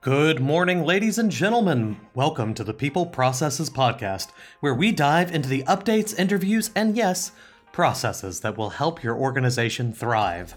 Good morning, ladies and gentlemen. Welcome to the People Processes Podcast, where we dive into the updates, interviews, and yes, processes that will help your organization thrive.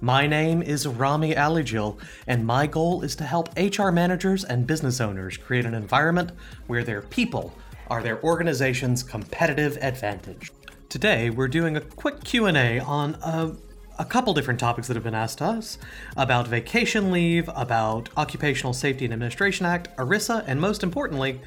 My name is Rami Alijil, and my goal is to help HR managers and business owners create an environment where their people are their organization's competitive advantage. Today, we're doing a quick Q&A on a a couple different topics that have been asked us about vacation leave, about Occupational Safety and Administration Act, ERISA, and most importantly,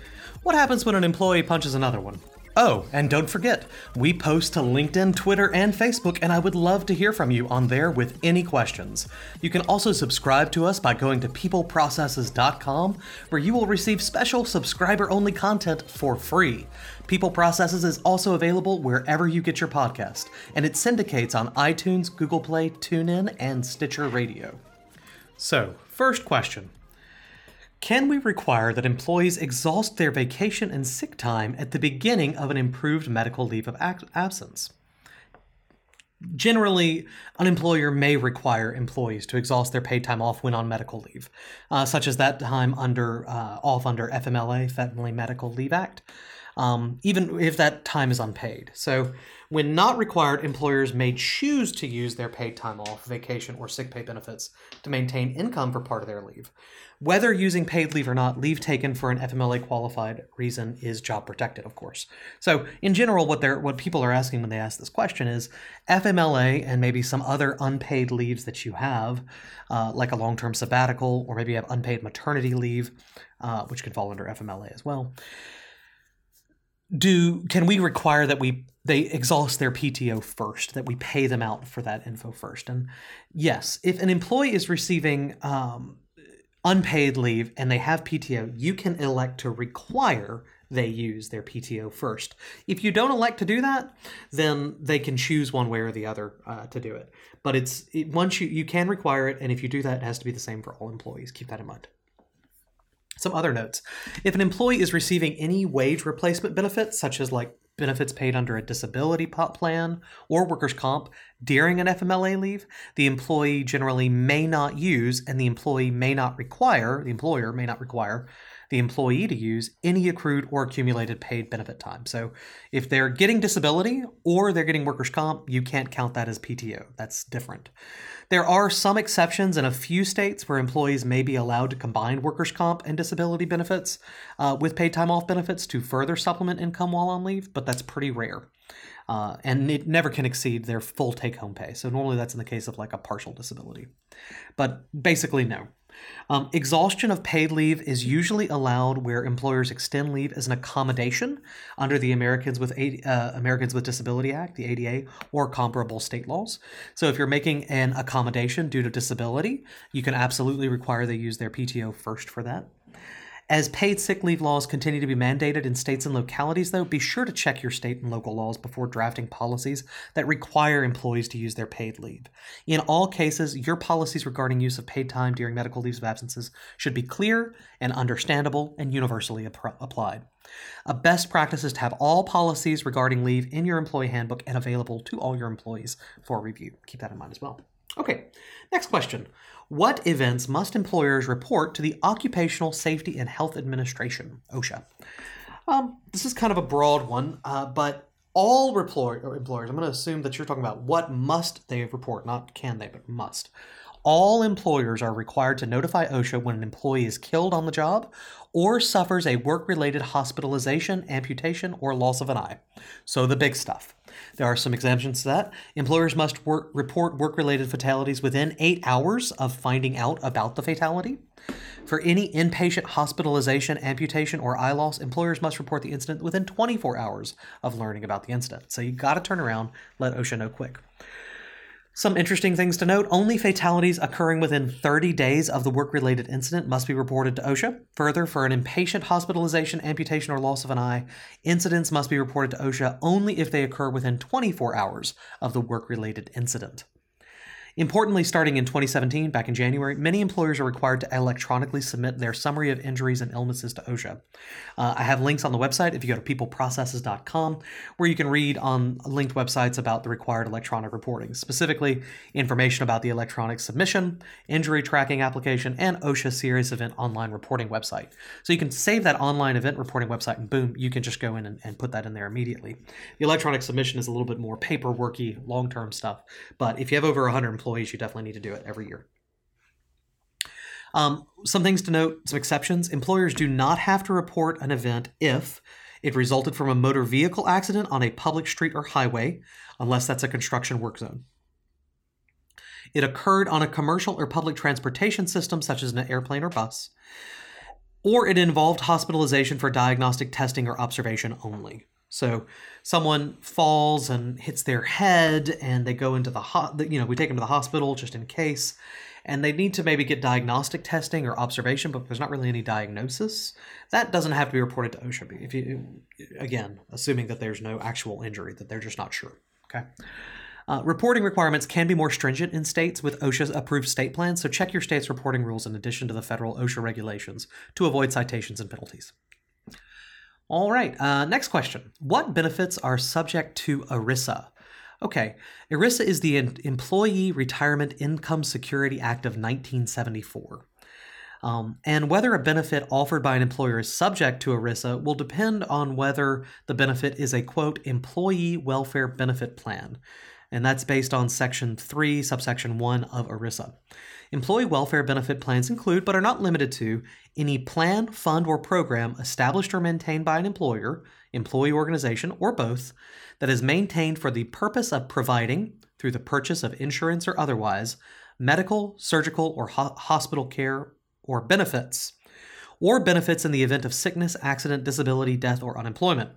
what happens when an employee punches another one. Oh, and don't forget, we post to LinkedIn, Twitter, and Facebook, and I would love to hear from you on there with any questions. You can also subscribe to us by going to peopleprocesses.com, where you will receive special subscriber only content for free. People Processes is also available wherever you get your podcast, and it syndicates on iTunes, Google Play, TuneIn, and Stitcher Radio. So, first question. Can we require that employees exhaust their vacation and sick time at the beginning of an improved medical leave of absence? Generally, an employer may require employees to exhaust their paid time off when on medical leave, uh, such as that time under uh, off under FMLA, Family Medical Leave Act, um, even if that time is unpaid. So, when not required, employers may choose to use their paid time off, vacation, or sick pay benefits to maintain income for part of their leave. Whether using paid leave or not, leave taken for an FMLA qualified reason is job protected, of course. So, in general, what they're what people are asking when they ask this question is FMLA and maybe some other unpaid leaves that you have, uh, like a long term sabbatical, or maybe you have unpaid maternity leave, uh, which could fall under FMLA as well do can we require that we they exhaust their PTO first, that we pay them out for that info first? And yes, if an employee is receiving um, unpaid leave and they have PTO, you can elect to require they use their PTO first. If you don't elect to do that, then they can choose one way or the other uh, to do it. But it's it, once you you can require it, and if you do that, it has to be the same for all employees. Keep that in mind. Some other notes. If an employee is receiving any wage replacement benefits, such as like benefits paid under a disability plan or workers' comp during an FMLA leave, the employee generally may not use and the employee may not require, the employer may not require the employee to use any accrued or accumulated paid benefit time. So if they're getting disability or they're getting workers' comp, you can't count that as PTO. That's different. There are some exceptions in a few states where employees may be allowed to combine workers' comp and disability benefits uh, with paid time off benefits to further supplement income while on leave, but that's pretty rare. Uh, and it never can exceed their full take home pay. So, normally that's in the case of like a partial disability. But basically, no. Um, exhaustion of paid leave is usually allowed where employers extend leave as an accommodation under the Americans with uh, Americans with Disability Act, the ADA, or comparable state laws. So if you're making an accommodation due to disability, you can absolutely require they use their PTO first for that. As paid sick leave laws continue to be mandated in states and localities, though, be sure to check your state and local laws before drafting policies that require employees to use their paid leave. In all cases, your policies regarding use of paid time during medical leaves of absences should be clear and understandable and universally ap- applied. A best practice is to have all policies regarding leave in your employee handbook and available to all your employees for review. Keep that in mind as well. Okay, next question. What events must employers report to the Occupational Safety and Health Administration, OSHA? Um, this is kind of a broad one, uh, but all employers, I'm going to assume that you're talking about what must they report, not can they, but must. All employers are required to notify OSHA when an employee is killed on the job or suffers a work related hospitalization, amputation, or loss of an eye. So the big stuff. There are some exemptions to that. Employers must work, report work related fatalities within eight hours of finding out about the fatality. For any inpatient hospitalization, amputation, or eye loss, employers must report the incident within 24 hours of learning about the incident. So you got to turn around, let OSHA know quick. Some interesting things to note only fatalities occurring within 30 days of the work related incident must be reported to OSHA. Further, for an inpatient hospitalization, amputation, or loss of an eye, incidents must be reported to OSHA only if they occur within 24 hours of the work related incident. Importantly, starting in 2017, back in January, many employers are required to electronically submit their summary of injuries and illnesses to OSHA. Uh, I have links on the website if you go to peopleprocesses.com, where you can read on linked websites about the required electronic reporting, specifically information about the electronic submission, injury tracking application, and OSHA serious event online reporting website. So you can save that online event reporting website, and boom, you can just go in and, and put that in there immediately. The electronic submission is a little bit more paperworky, long term stuff, but if you have over 100 employees, you definitely need to do it every year. Um, some things to note, some exceptions. Employers do not have to report an event if it resulted from a motor vehicle accident on a public street or highway, unless that's a construction work zone. It occurred on a commercial or public transportation system, such as an airplane or bus, or it involved hospitalization for diagnostic testing or observation only. So someone falls and hits their head, and they go into the ho- you know we take them to the hospital just in case, and they need to maybe get diagnostic testing or observation, but there's not really any diagnosis. That doesn't have to be reported to OSHA. If you again, assuming that there's no actual injury, that they're just not sure. Okay. Uh, reporting requirements can be more stringent in states with OSHA approved state plans, so check your state's reporting rules in addition to the federal OSHA regulations to avoid citations and penalties. All right, uh, next question. What benefits are subject to ERISA? Okay, ERISA is the Employee Retirement Income Security Act of 1974. Um, and whether a benefit offered by an employer is subject to ERISA will depend on whether the benefit is a quote employee welfare benefit plan. And that's based on Section 3, subsection 1 of ERISA. Employee welfare benefit plans include, but are not limited to, any plan, fund, or program established or maintained by an employer, employee organization, or both that is maintained for the purpose of providing, through the purchase of insurance or otherwise, medical, surgical, or ho- hospital care or benefits or benefits in the event of sickness, accident, disability, death, or unemployment.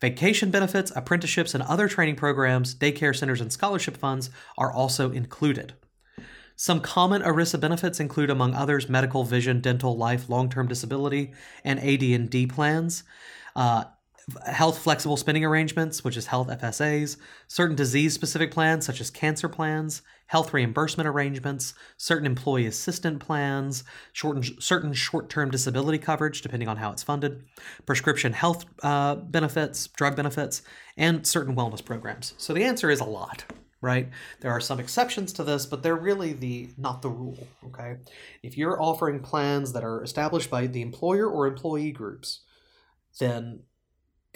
Vacation benefits, apprenticeships, and other training programs, daycare centers, and scholarship funds are also included. Some common ERISA benefits include, among others, medical, vision, dental, life, long-term disability, and AD&D plans. Uh, health flexible spending arrangements, which is health FSAs, certain disease specific plans, such as cancer plans, health reimbursement arrangements, certain employee assistant plans, certain short term disability coverage, depending on how it's funded, prescription health uh, benefits, drug benefits, and certain wellness programs. So the answer is a lot right? There are some exceptions to this, but they're really the not the rule, okay? If you're offering plans that are established by the employer or employee groups, then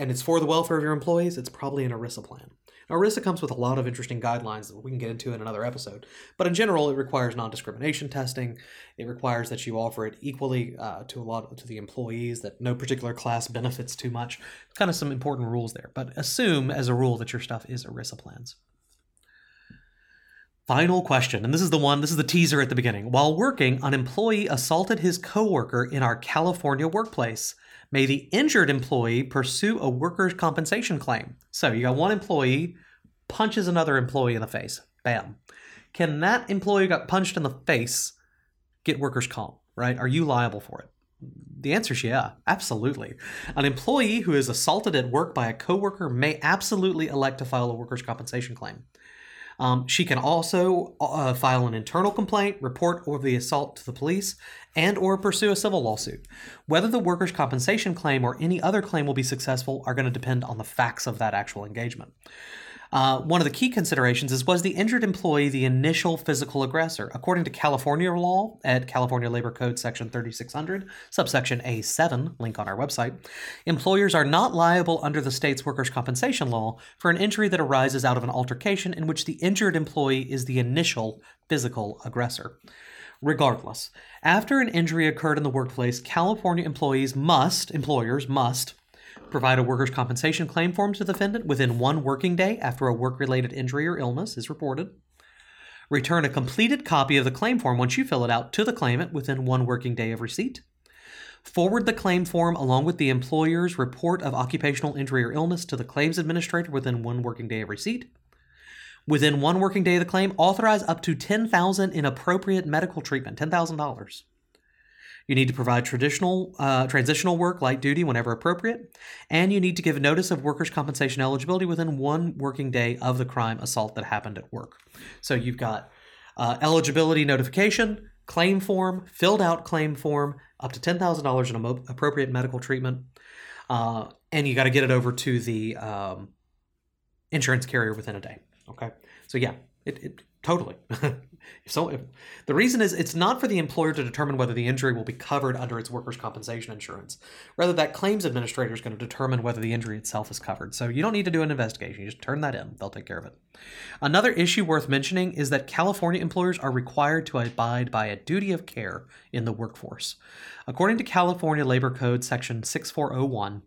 and it's for the welfare of your employees, it's probably an ERISA plan. Now, ERISA comes with a lot of interesting guidelines that we can get into in another episode, but in general, it requires non-discrimination testing. It requires that you offer it equally uh, to a lot to the employees, that no particular class benefits too much. Kind of some important rules there, but assume as a rule that your stuff is ERISA plans. Final question, and this is the one, this is the teaser at the beginning. While working, an employee assaulted his coworker in our California workplace. May the injured employee pursue a workers' compensation claim. So you got one employee punches another employee in the face. Bam. Can that employee got punched in the face get workers' comp, right? Are you liable for it? The answer is yeah, absolutely. An employee who is assaulted at work by a coworker may absolutely elect to file a workers' compensation claim. Um, she can also uh, file an internal complaint, report or the assault to the police, and or pursue a civil lawsuit. Whether the workers' compensation claim or any other claim will be successful are going to depend on the facts of that actual engagement. Uh, one of the key considerations is was the injured employee the initial physical aggressor? According to California law at California Labor Code Section 3600, subsection A7, link on our website, employers are not liable under the state's workers' compensation law for an injury that arises out of an altercation in which the injured employee is the initial physical aggressor. Regardless, after an injury occurred in the workplace, California employees must, employers must, Provide a workers' compensation claim form to the defendant within one working day after a work related injury or illness is reported. Return a completed copy of the claim form once you fill it out to the claimant within one working day of receipt. Forward the claim form along with the employer's report of occupational injury or illness to the claims administrator within one working day of receipt. Within one working day of the claim, authorize up to 10000 in appropriate medical treatment, $10,000. You need to provide traditional uh, transitional work, light duty, whenever appropriate, and you need to give notice of workers' compensation eligibility within one working day of the crime assault that happened at work. So you've got Uh, eligibility notification, claim form, filled out claim form, up to $10,000 in amo- appropriate medical treatment. Uh, and you got to get it over to the um, insurance carrier within a day. Okay. So, yeah, it, it totally. so, if, the reason is it's not for the employer to determine whether the injury will be covered under its workers' compensation insurance. Rather, that claims administrator is going to determine whether the injury itself is covered. So, you don't need to do an investigation. You just turn that in, they'll take care of it. Another issue worth mentioning is that California employers are required to abide by a duty of care in the workforce. According to California Labor Code Section 6401,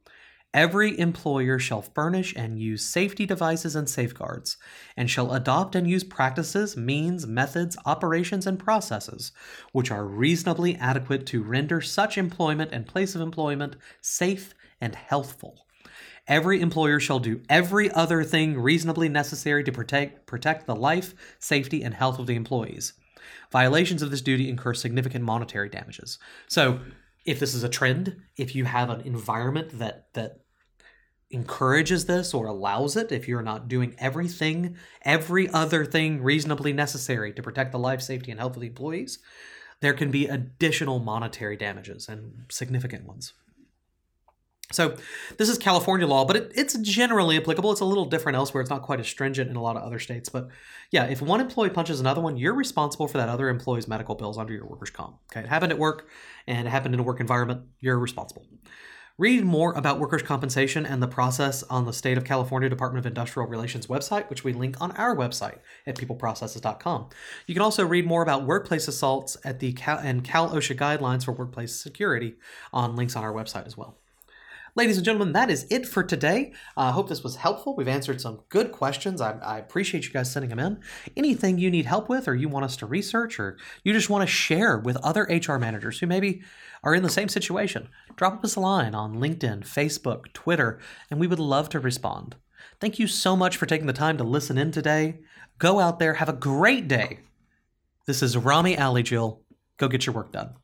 Every employer shall furnish and use safety devices and safeguards, and shall adopt and use practices, means, methods, operations, and processes which are reasonably adequate to render such employment and place of employment safe and healthful. Every employer shall do every other thing reasonably necessary to protect, protect the life, safety, and health of the employees. Violations of this duty incur significant monetary damages. So, if this is a trend, if you have an environment that that encourages this or allows it, if you're not doing everything, every other thing reasonably necessary to protect the life, safety, and health of the employees, there can be additional monetary damages and significant ones. So, this is California law, but it, it's generally applicable. It's a little different elsewhere. It's not quite as stringent in a lot of other states. But yeah, if one employee punches another one, you're responsible for that other employee's medical bills under your workers' comp. Okay, it happened at work and it happened in a work environment. You're responsible. Read more about workers' compensation and the process on the State of California Department of Industrial Relations website, which we link on our website at peopleprocesses.com. You can also read more about workplace assaults at the Cal- and Cal OSHA guidelines for workplace security on links on our website as well. Ladies and gentlemen, that is it for today. I uh, hope this was helpful. We've answered some good questions. I, I, appreciate you guys sending them in. Anything you need help with, or you want us to research, or you just want to share with other HR managers who maybe are in the same situation, drop us a line on LinkedIn, Facebook, Twitter, and we would love to respond. Thank you so much for taking the time to listen in today. Go out there, have a great day. This is Rami Ali Jill. Go get your work done.